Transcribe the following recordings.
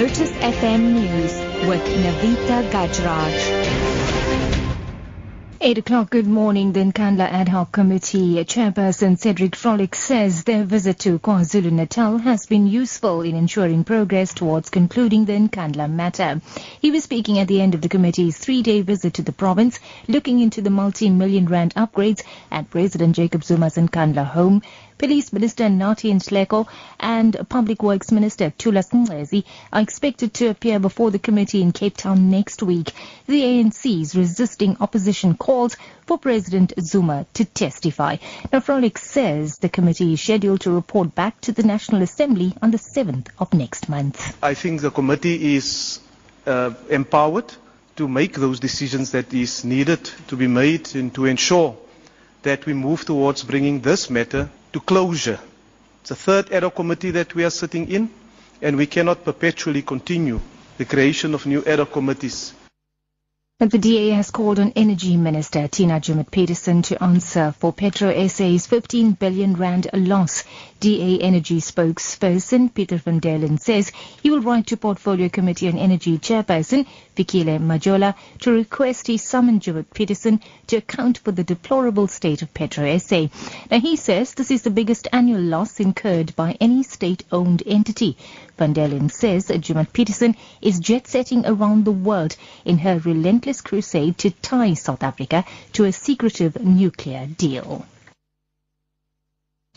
Lotus FM News with Navita Gajraj. 8 o'clock, good morning. The Nkandla Ad Hoc Committee Chairperson Cedric Frolick says their visit to KwaZulu-Natal has been useful in ensuring progress towards concluding the Nkandla matter. He was speaking at the end of the committee's three-day visit to the province, looking into the multi-million rand upgrades at President Jacob Zuma's Nkandla home, Police Minister Nathi Nhleko and Public Works Minister Thulas Nxesi are expected to appear before the committee in Cape Town next week. The ANC is resisting opposition calls for President Zuma to testify. Now, Frolick says the committee is scheduled to report back to the National Assembly on the 7th of next month. I think the committee is uh, empowered to make those decisions that is needed to be made and to ensure that we move towards bringing this matter to closure. It's the third hoc committee that we are sitting in, and we cannot perpetually continue the creation of new hoc committees. The DA has called on Energy Minister Tina Joemat-Pettersson to answer for Petro SA's 15 billion rand loss. DA Energy spokesperson Peter van Dalen says he will write to Portfolio Committee on Energy Chairperson Fikile Majola to request he summon Joemat-Pettersson to account for the deplorable state of Petro SA. Now he says this is the biggest annual loss incurred by any state-owned entity. Van Dalen says Joemat-Pettersson is jet-setting around the world in her relentless crusade to tie South Africa to a secretive nuclear deal.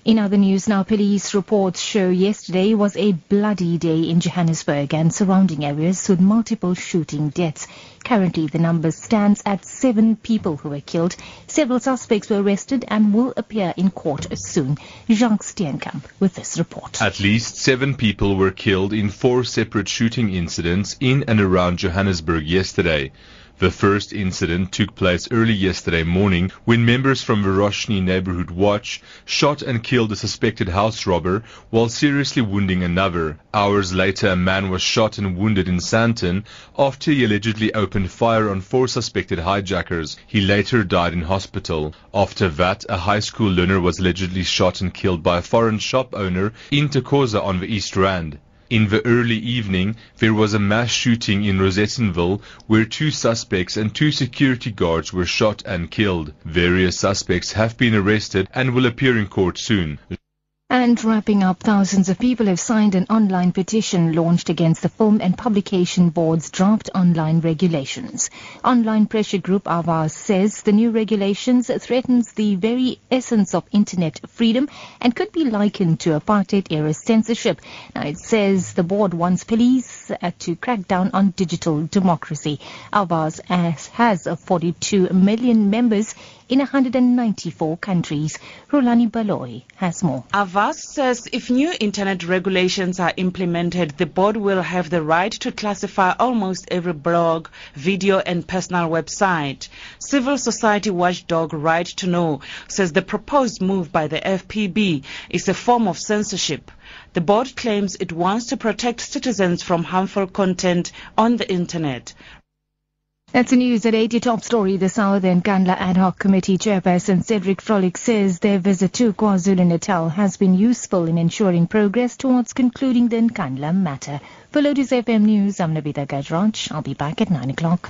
In other news now, police reports show yesterday was a bloody day in Johannesburg and surrounding areas with multiple shooting deaths. Currently, the number stands at seven people who were killed. Several suspects were arrested and will appear in court soon. Jacques Steenkamp with this report. At least seven people were killed in four separate shooting incidents in and around Johannesburg yesterday. The first incident took place early yesterday morning when members from Varoshni Neighborhood Watch shot and killed a suspected house robber while seriously wounding another. Hours later, a man was shot and wounded in Sandton after he allegedly opened fire on four suspected hijackers. He later died in hospital. After that, a high school learner was allegedly shot and killed by a foreign shop owner in Thokoza on the East Rand. In the early evening, there was a mass shooting in Rosettenville where two suspects and two security guards were shot and killed. Various suspects have been arrested and will appear in court soon. And wrapping up, thousands of people have signed an online petition launched against the Film and Publication Board's draft online regulations. Online pressure group Avaaz says the new regulations threatens the very essence of internet freedom and could be likened to apartheid-era censorship. Now it says the board wants police uh, to crack down on digital democracy. Avaaz has 42 million members in 194 countries. Rhulani Baloyi has more. Says if new internet regulations are implemented, the board will have the right to classify almost every blog, video and personal website. Civil society watchdog Right to Know says the proposed move by the FPB is a form of censorship. The board claims it wants to protect citizens from harmful content on the internet. That's the news at 80 top story this hour. The Nkandla Ad Hoc Committee Chairperson Cedric Frolick says their visit to KwaZulu-Natal has been useful in ensuring progress towards concluding the Nkandla matter. For Lotus FM News, I'm Navita Gajraj. I'll be back at 9 o'clock.